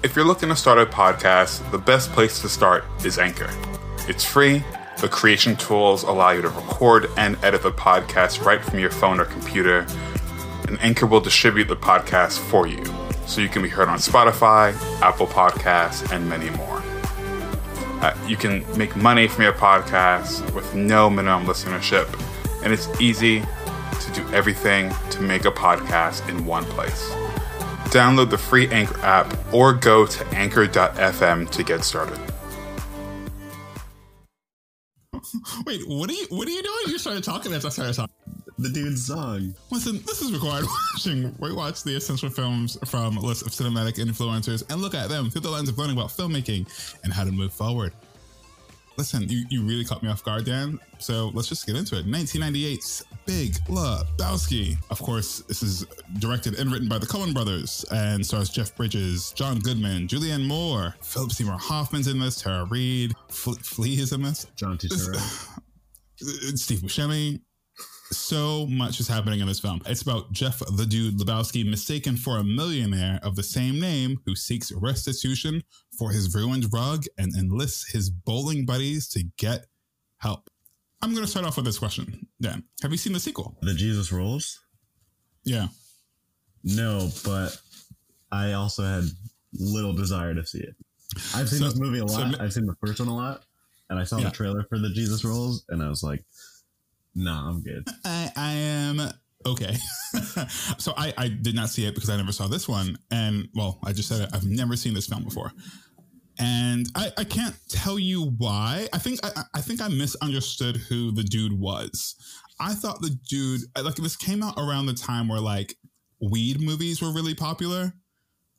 If you're looking to start a podcast, the best place to start is Anchor. It's free. The creation tools allow you to record and edit the podcast right from your phone or computer, and Anchor will distribute the podcast for you so you can be heard on Spotify, Apple Podcasts, and many more. Uh, you can make money from your podcast with no minimum listenership, and it's easy to do everything to make a podcast in one place. Download the free Anchor app or go to anchor.fm to get started. Wait, what are you what are you doing? You started talking as I started talking. The dude's song. Listen, this is required watching. We watch the essential films from a list of cinematic influencers and look at them through the lens of learning about filmmaking and how to move forward. Listen, you, you really caught me off guard, Dan. So let's just get into it. 1998's Big Lebowski. Of course, this is directed and written by the Coen brothers and stars Jeff Bridges, John Goodman, Julianne Moore, Philip Seymour Hoffman's in this, Tara Reid, F- Flea is in this. John Turturro. Steve Buscemi. So much is happening in this film. It's about Jeff the Dude Lebowski, mistaken for a millionaire of the same name, who seeks restitution for his ruined rug and enlists his bowling buddies to get help. I'm going to start off with this question. Dan, have you seen the sequel? The Jesus Rolls? Yeah. No, but I also had little desire to see it. I've seen So- this movie a lot. ma- I've seen the first one a lot, and I saw Yeah. the trailer for the Jesus Rolls, and I was like, "Nah, I'm good." I, I am okay. so I, I did not see it because I never saw this one. And well, I just said it. I've never seen this film before. And I, I can't tell you why. I think I, I think I misunderstood who the dude was. I thought the dude like this came out around the time where like weed movies were really popular.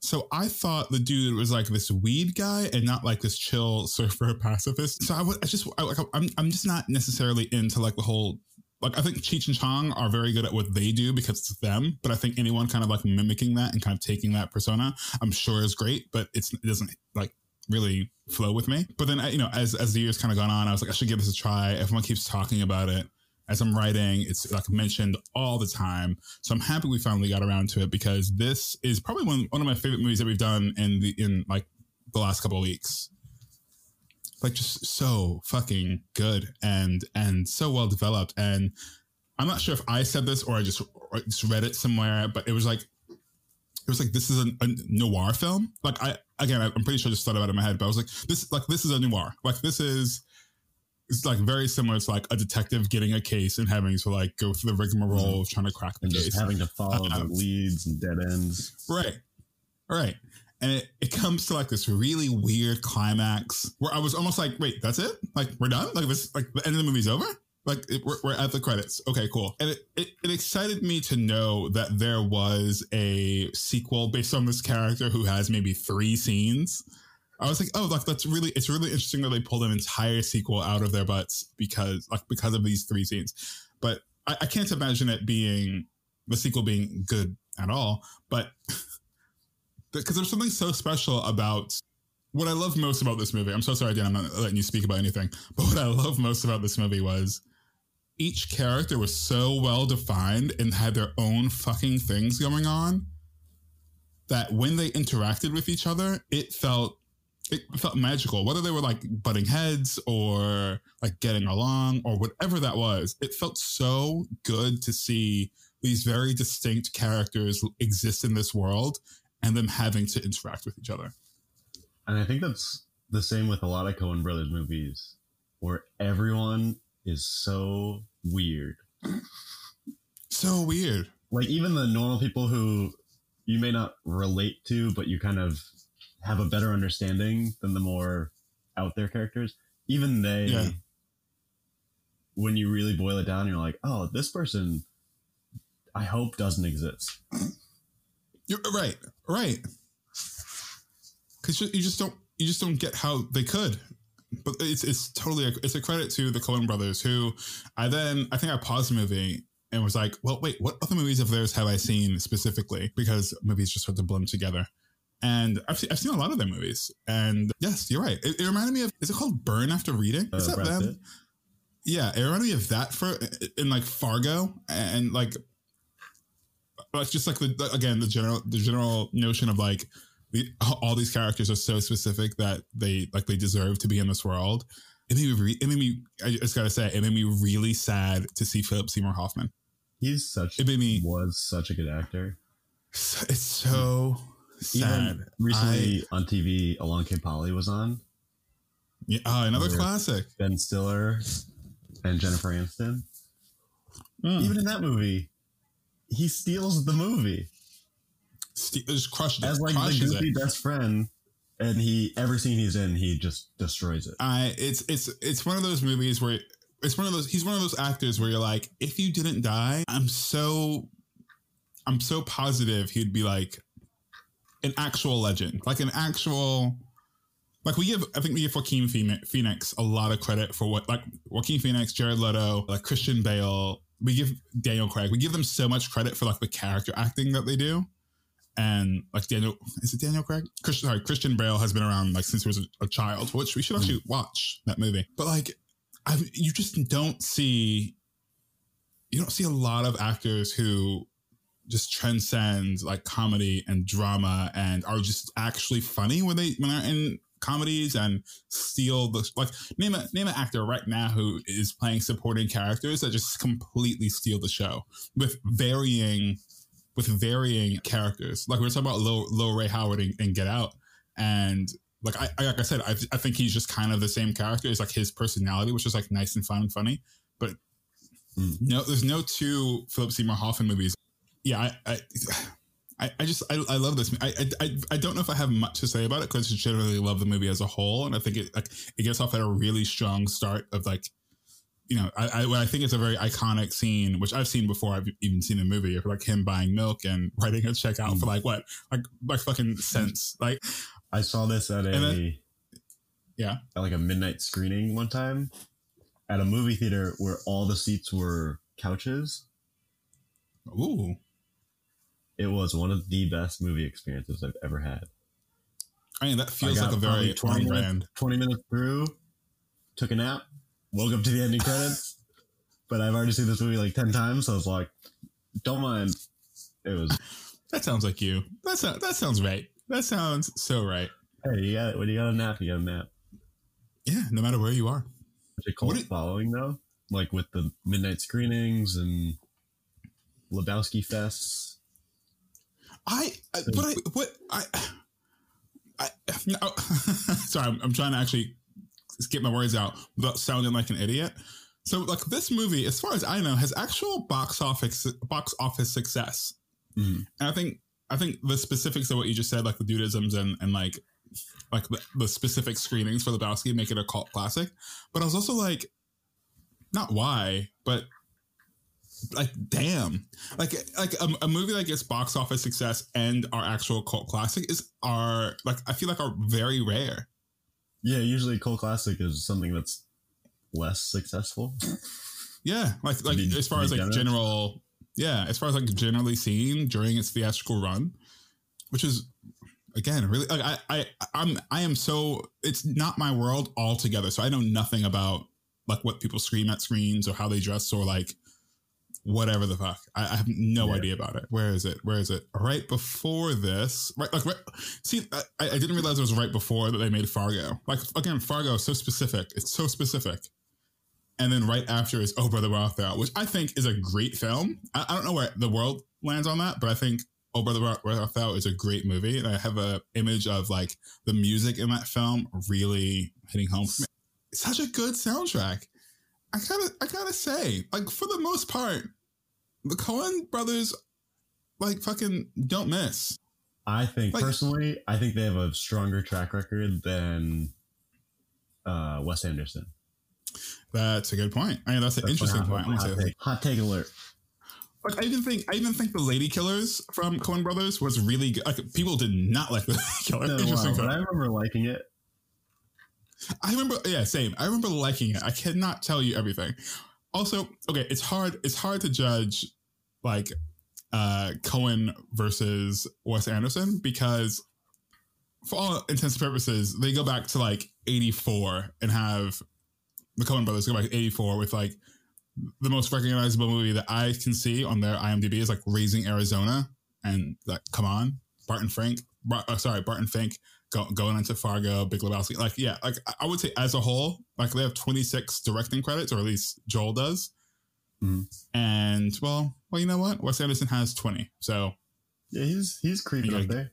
So I thought the dude was like this weed guy and not like this chill surfer pacifist. So I, was, I just I, I'm I'm just not necessarily into like the whole like I think Cheech and Chong are very good at what they do because it's them. But I think anyone kind of like mimicking that and kind of taking that persona, I'm sure is great. But it's it doesn't like really flow with me. But then you know, as as the years kind of gone on, I was like, I should give this a try. Everyone keeps talking about it. As I'm writing, it's like mentioned all the time. So I'm happy we finally got around to it because this is probably one, one of my favorite movies that we've done in the in like the last couple of weeks. Like just so fucking good and and so well developed. And I'm not sure if I said this or I just, or I just read it somewhere, but it was like it was like this is a, a noir film. Like I again, I'm pretty sure I just thought about it in my head, but I was like, this like this is a noir. Like this is it's like very similar to like a detective getting a case and having to like go through the rigmarole of trying to crack the And case. just having to follow the Um, leads and dead ends. Right. Right. And it, it comes to like this really weird climax where I was almost like, wait, that's it? Like, we're done? Like, this, like, the end of the movie's over? Like, it, we're, we're at the credits. Okay, cool. And it, it, it excited me to know that there was a sequel based on this character who has maybe three scenes. I was like, oh, like that's really, it's really interesting that they pulled an entire sequel out of their butts because, like, because of these three scenes. But I, I can't imagine it being the sequel being good at all. But because there's something so special about what I love most about this movie. I'm so sorry, Dan, I'm not letting you speak about anything. But what I love most about this movie was each character was so well defined and had their own fucking things going on that when they interacted with each other, it felt it felt magical. Whether they were like butting heads or like getting along or whatever that was, it felt so good to see these very distinct characters exist in this world and them having to interact with each other. And I think that's the same with a lot of Coen Brothers movies, where everyone is so weird. So weird. Like even the normal people who you may not relate to, but you kind of have a better understanding than the more out there characters. Even they, Yeah. when you really boil it down, you're like, oh, this person, I hope doesn't exist. You're right, right. Because you just don't you just don't get how they could. But it's it's totally a, it's a credit to the Coen brothers who I then I think I paused the movie and was like, well, wait, what other movies of theirs have I seen specifically? Because movies just start to blend together. And I've seen, I've seen a lot of their movies. And yes, you're right. It, it reminded me of, is it called Burn After Reading? Is Uh, that them? Yeah, it reminded me of that for in like Fargo and like like just like the again the general the general notion of like the, all these characters are so specific that they like they deserve to be in this world. It made me, re- it made me. I just gotta say, it made me really sad to see Philip Seymour Hoffman. He's such It made me. was such a good actor. It's so sad. Even recently on TV, Along Came Polly was on. Yeah, oh, another classic. Ben Stiller and Jennifer Aniston. Mm. Even in that movie, he steals the movie Ste- just crushed it. as like the goofy it. best friend. And he every scene he's in, he just destroys it. I it's it's it's one of those movies where it's one of those he's one of those actors where you're like, if you didn't die, I'm so I'm so positive he'd be like an actual legend, like an actual. Like we give, I think we give Joaquin Phoenix- Phoenix a lot of credit for what, like Joaquin Phoenix, Jared Leto, like Christian Bale. We give Daniel Craig, we give them so much credit for like the character acting that they do. And like Daniel, is it Daniel Craig? Christian, sorry, Christian Bale has been around like since he was a, a child, which we should mm. actually watch that movie. But like, I, you just don't see, you don't see a lot of actors who just transcend like comedy and drama and are just actually funny when they when they're in comedies and steal the like name a name an actor right now who is playing supporting characters that just completely steal the show with varying with varying characters. Like we were talking about Lil, Lil Rel Howery in, in Get Out, and like I, I like I said, I, I think he's just kind of the same character. It's like his personality, which is like nice and fun and funny. But Mm. no, there's no two Philip Seymour Hoffman movies. Yeah, I. I I, I just I, I love this. I, I I don't know if I have much to say about it because I just generally love the movie as a whole, and I think it like it gets off at a really strong start of like you know, I, I, I think it's a very iconic scene, which I've seen before. I've even seen the movie of like him buying milk and writing a check out for like what, like like fucking cents. Like, I saw this at a then- yeah, at like a midnight screening one time at a movie theater where all the seats were couches. ooh, It was one of the best movie experiences I've ever had. I mean that feels like a very probably on minutes, brand. 20 minutes through, took a nap, woke up to the ending credits. But I've already seen this movie like 10 times, so I was like, don't mind. It was, That sounds like you. That sounds that sounds right. That sounds so right. hey, you got when you got a nap, you got a nap. Yeah, no matter where you are. Such a cult it- following though, like with the midnight screenings and Lebowski fests. I, I but I what I I no, sorry, I'm, I'm trying to actually get my words out without sounding like an idiot. So like this movie, as far as I know, has actual box office box office success. Mhm. And I think I think the specifics of what you just said, like the dudisms and and like like the, the specific screenings for Lebowski make it a cult classic. But I was also like, not why, but like damn, like like a, a movie that gets box office success and our actual cult classic is are like I feel like are very rare. Yeah, usually cult classic is something that's less successful. Yeah, like like be- as far as like generous. general, yeah, as far as like generally seen during its theatrical run, which is again really like I I I'm I am so it's not my world altogether. So I know nothing about like what people scream at screens or how they dress or like whatever the fuck. I, I have no Yeah. idea about it. Where is it? Where is it? Right before this, right? Like, right, see, I, I didn't realize it was right before that they made Fargo. Like, again, Fargo is so specific. It's so specific. And then right after is Oh Brother Where Art Thou, which I think is a great film. I, I don't know where the world lands on that, but I think Oh Brother Where Art- Thou is a great movie. And I have a image of like the music in that film really hitting home for me. It's such a good soundtrack. I gotta, I gotta say, like for the most part, the Coen brothers, like fucking don't miss. I think Like- personally, I think they have a stronger track record than uh, Wes Anderson. That's a good point. I mean, that's an That's interesting my point. hot, hot take. Hot take alert. Like, I even think, I even think the Lady Killers from Coen Brothers was really good. Like, people did not like the Lady Killer. No, wow, but. I remember liking it. I remember, yeah, same. I remember liking it. I cannot tell you everything. Also, okay, it's hard. It's hard to judge like uh Coen versus Wes Anderson because, for all intents and purposes, they go back to like '84 and have the Coen brothers go back to '84 with like the most recognizable movie that I can see on their IMDb is like Raising Arizona, and like, come on, Barton Frank, Bar, uh, sorry, Barton Fink go, going into Fargo, Big Lebowski. Like, yeah, like I would say as a whole, like they have 26 directing credits, or at least Joel does. Mhm. And well, well, you know what? Wes Anderson has 20. So Yeah, he's he's creeping up there.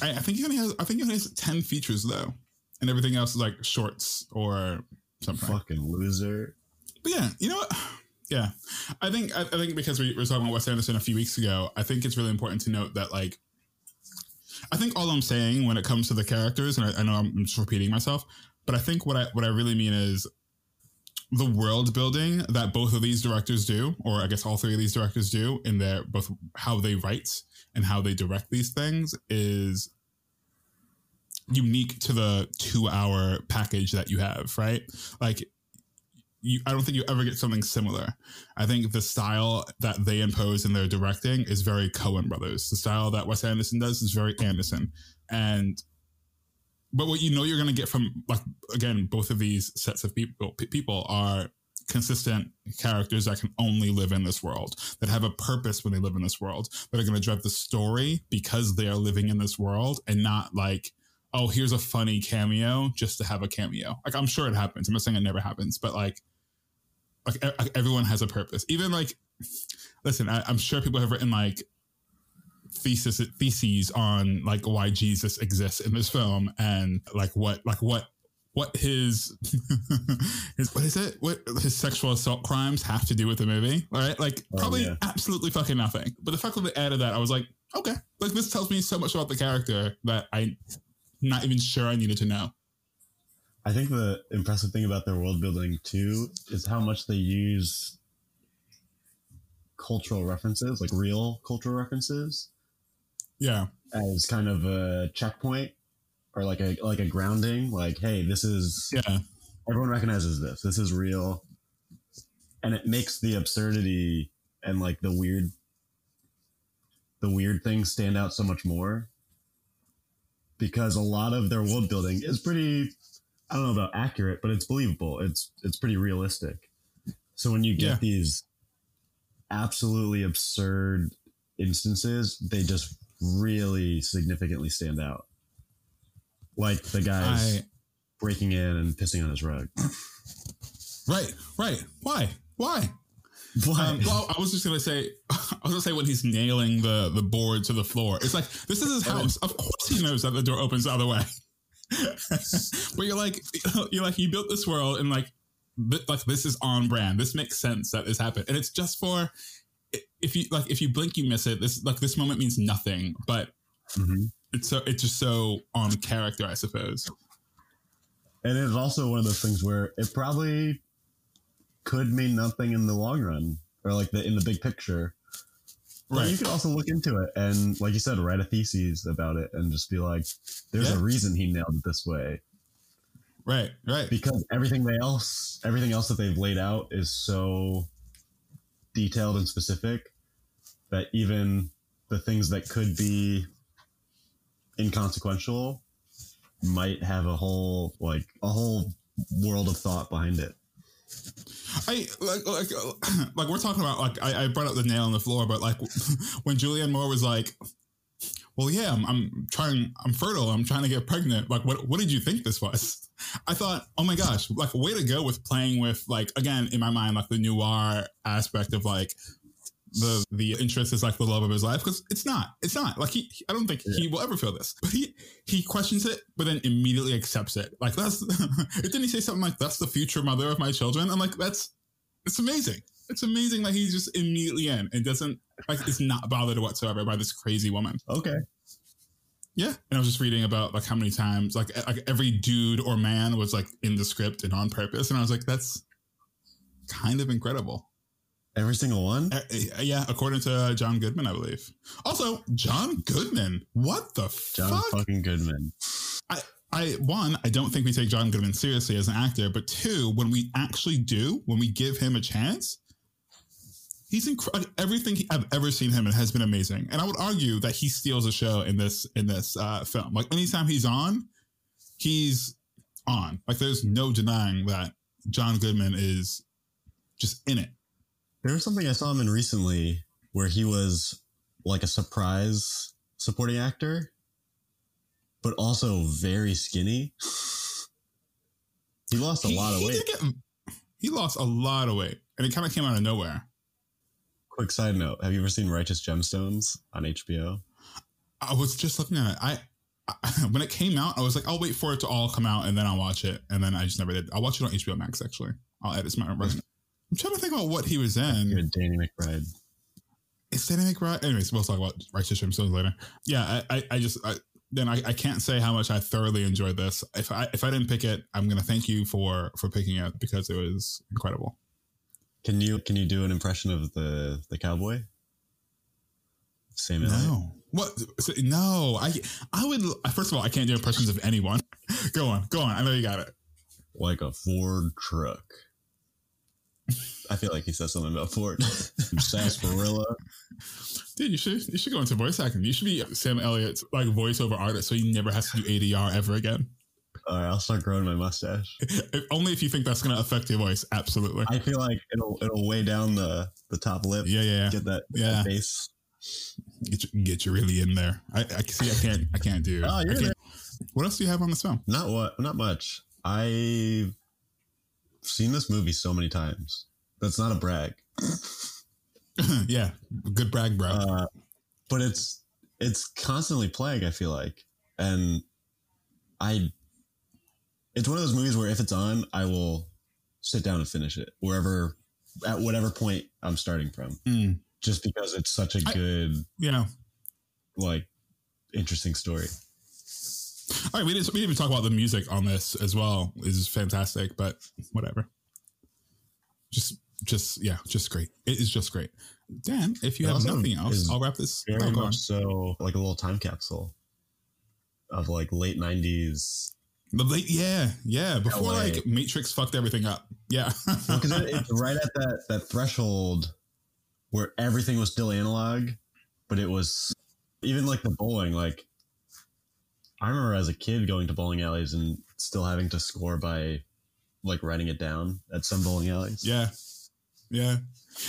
I, I think he only has, I think he only has 10 features though. And everything else is like shorts or something. Fucking loser. But yeah, you know what? Yeah, I think I, I think because we were talking about Wes Anderson a few weeks ago, I think it's really important to note that like, I think all I'm saying when it comes to the characters, and I, I know I'm just repeating myself, but I think what I what I really mean is the world building that both of these directors do, or I guess all three of these directors do, in their both how they write and how they direct these things is unique to the two hour package that you have, right? Like you, I don't think you ever get something similar. I think the style that they impose in their directing is very Coen Brothers. The style that Wes Anderson does is very Anderson. And but what you know you're going to get from like again both of these sets of people people are consistent characters that can only live in this world that have a purpose when they live in this world that are going to drive the story because they are living in this world and not like oh here's a funny cameo just to have a cameo like i'm sure it happens i'm not saying it never happens but like like everyone has a purpose. Even like listen I, i'm sure people have written like thesis theses on like why jesus exists in this film and like what like what what his his what is it? What his sexual assault crimes have to do with the movie right? Like Oh, probably yeah. absolutely fucking nothing. But the fact that they added that i was like okay. Like this tells me so much about the character that i'm not even sure i needed to know I think the impressive thing about their world building too is how much they use cultural references, like real cultural references, yeah as kind of a checkpoint or like a like a grounding. Like, hey, this is yeah everyone recognizes this. This is real, and it makes the absurdity and like the weird, the weird things stand out so much more. Because a lot of their world building is pretty, I don't know about accurate, but it's believable. It's it's pretty realistic. So when you get Yeah. these absolutely absurd instances, they just really significantly stand out. Like the guys i breaking in and pissing on his rug. right right why why Why? Um, well, I was just gonna say, I was gonna say when he's nailing the the board to the floor, it's like this is his house. Of course, he knows that the door opens the other way. but you're like, you're like, you built this world, and like, th- like this is on brand. This makes sense that this happened, and it's just for if you like, if you blink, you miss it. This like this moment means nothing, but Mhm. it's so it's just so on character, I suppose. And it's also one of those things where it probably could mean nothing in the long run or like the in the big picture. But Right. you could also look into it and, like you said, write a thesis about it and just be like, there's Yeah. a reason he nailed it this way. Right. Right. Because everything they else everything else that they've laid out is so detailed and specific that even the things that could be inconsequential might have a whole like a whole world of thought behind it. I like like like we're talking about like I, I brought up the nail on the floor, but like when Julianne Moore was like, "Well, yeah, I'm, I'm trying, I'm fertile, I'm trying to get pregnant." Like, what what did you think this was? I thought, oh my gosh, like way to go with playing with like again in my mind like the noir aspect of like the the interest is like the love of his life because it's not it's not. Like he I don't think he will ever feel this but he he questions it but then immediately accepts it. Like that's it. didn't he say something like that's the future mother of my children? I'm like that's it's amazing. It's amazing that he's just immediately in and doesn't like is not bothered whatsoever by this crazy woman. Okay. yeah. And I was just reading about like how many times like like every dude or man was like in the script and on purpose and I was like that's kind of incredible Every single one? uh, uh, yeah, according to uh, John Goodman, I believe. Also, John Goodman. What the John fuck? fucking Goodman. I one, I don't think we take John Goodman seriously as an actor, but two, when we actually do, when we give him a chance, he's incredible. Everything he, I've ever seen him in has been amazing, and I would argue that he steals a show in this in this uh, film. Like anytime he's on, he's on. Like there's no denying that John Goodman is just in it. There was something I saw him in recently where he was like a surprise supporting actor, but also very skinny. He lost a He- lot of he weight. get- he lost a lot of weight, and it kind of came out of nowhere. Quick side note: Have you ever seen Righteous Gemstones on HBO? I was just looking at it. I, I when it came out, I was like, I'll wait for it to all come out and then I'll watch it. And then I just never did. I'll watch it on HBO Max. Actually, I'll edit my resume. I'm trying to think about what he was in. Danny McBride. Is Danny McBride? Anyways, we'll talk about Righteous Gemstones later. Yeah, I, I, I just I, then I, I can't say how much I thoroughly enjoyed this. If I if I didn't pick it, I'm gonna thank you for for picking it because it was incredible. Can you can you do an impression of the the cowboy? Sam Elliott? No. What? so- No, I I would. First of all, I can't do impressions of anyone. go on, go on. I know you got it. like a Ford truck. I feel like he said something about Fort. Sarsaparilla. Dude, you should you should go into voice acting. You should be Sam Elliott's like voiceover artist, so he never has to do ADR ever again. All right, I'll start growing my mustache. If- only if you think that's going to affect your voice. Absolutely. I feel like it'll it'll weigh down the the top lip. Yeah, yeah. Get that, Yeah. that face. Get you, get you really in there. I, I see. I can't. I can't do. Oh, you're What else do you have on this film? Not what? Not much. I've seen this movie so many times. That's not a brag. yeah, good brag, bro. Uh, but it's it's constantly playing. I feel like, and I. It's one of those movies where if it's on, I will sit down and finish it wherever, at whatever point I'm starting from. Mm, Just because it's such a good, you know. like, interesting story. All right, we didn't, we didn't even talk about the music on this as well. Is fantastic, but whatever. Just, just yeah, just great. It is just great. Dan, if you It have nothing else, I'll wrap this. Very oh, go on. much so, like a little time capsule of like late '90s. The late, yeah, yeah. Before LA. like Matrix fucked everything up. Yeah, Because it, it's right at that that threshold where everything was still analog, but it was even like the bowling. Like I remember as a kid going to bowling alleys and still having to score by like writing it down at some bowling alleys. yeah, yeah.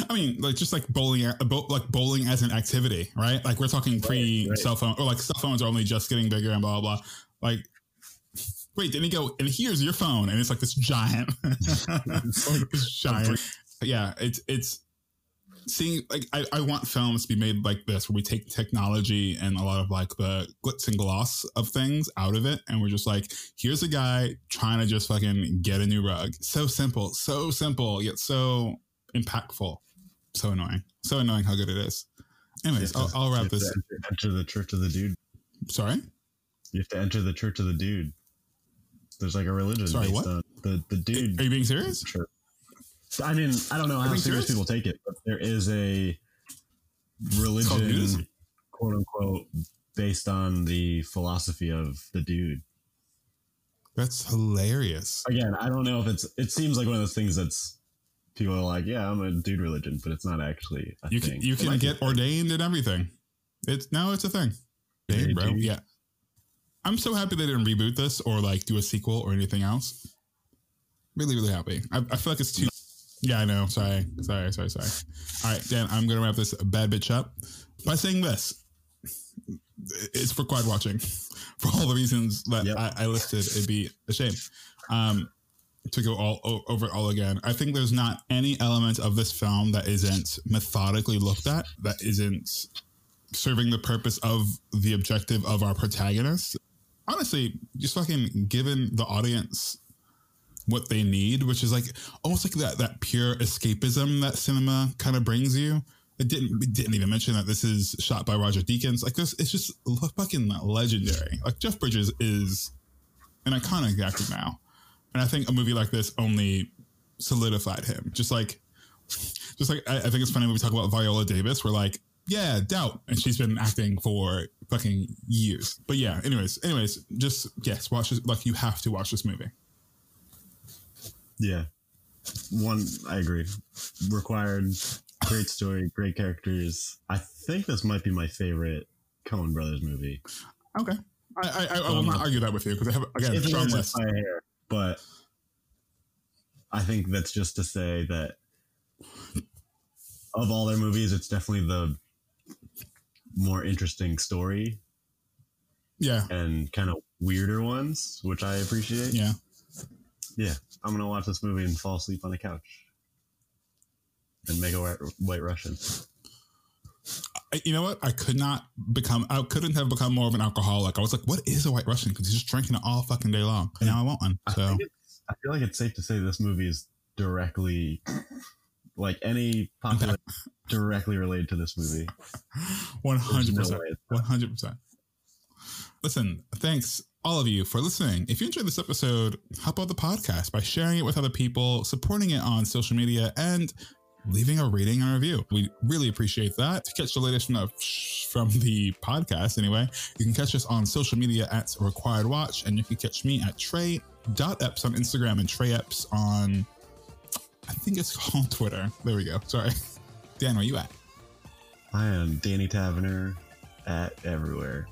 I mean, like just like bowling, like bowling as an activity, right? Like we're talking pre right. cell phone, or like cell phones are only just getting bigger and blah blah. blah. Like, wait, didn't he go? And here's your phone, and it's like this giant, this giant. Yeah, it's it's seeing like I, I want films to be made like this where we take technology and a lot of like the glitz and gloss of things out of it and we're just like here's a guy trying to just fucking get a new rug so simple so simple yet so impactful so annoying so annoying how good it is anyways have I'll, I'll wrap to this Enter, the church of the dude. sorry You have to enter the church of the dude. There's like a religion Sorry, based what? on the the dude are you being serious church. I mean, I don't know how serious serious? people take it, but there is a religion, quote unquote, based on the philosophy of the dude. that's hilarious Again, I don't know if it's. It seems like one of those things that's people are like, yeah, I'm a dude religion, but it's not actually a you thing. can you can might be. get ordained and everything it's now it's a thing They Hey, bro. do. Yeah. I'm so happy they didn't reboot this or like do a sequel or anything else. Really, really happy. I, I feel like it's too. Yeah, I know. Sorry. Sorry, sorry, sorry. All right, Dan, I'm going to wrap this bad bitch up by saying this. It's for required watching for all the reasons that Yep. I, I listed. It'd be a shame um, to go all o- over all again. I think there's not any element of this film that isn't methodically looked at, that isn't serving the purpose of the objective of our protagonist. Honestly, just fucking giving the audience what they need, which is like almost like that that pure escapism that cinema kind of brings you. It didn't it didn't even mention that this is shot by Roger Deakins. Like this, it's just fucking legendary. Like Jeff Bridges is an iconic actor now, and I think a movie like this only solidified him. Just like, just like I, I think it's funny when we talk about Viola Davis. We're like, yeah, doubt, and she's been acting for fucking years. But yeah, anyways, anyways, just yes, watch this. Like you have to watch this movie. Yeah, one. I agree. Required. Great story. Great characters. I think this might be my favorite Coen Brothers movie. Okay. I, I, I, will um, not argue that with you because I have again If it strong list. by a hair, but I think that's just to say that of all their movies, it's definitely the more interesting story Yeah. and kind of weirder ones, which I appreciate. Yeah. Yeah, I'm gonna watch this movie and fall asleep on the couch and make a white, white Russian. I- You know what? I could not become, I couldn't have become more of an alcoholic. I was like, what is a white Russian? Because he's just drinking it all fucking day long. And now I want one. So, it's, I feel like it's safe to say this movie is directly, like any popular, directly related to this movie. 100%. no. One hundred percent. Listen, thanks all of you for listening. If you enjoyed this episode, help out the podcast by sharing it with other people, supporting it on social media, and leaving a rating and review. We really appreciate that. To catch the latest from the, from the podcast, anyway, you can catch us on social media at Required Watch, and you can catch me at Trey.eps on Instagram and TreyEps on, I think it's called Twitter. There we go. Sorry. Dan, where you at? I am Danny Taverner at everywhere.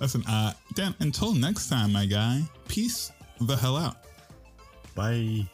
Listen, uh, Dan, until next time, my guy, peace the hell out. Bye.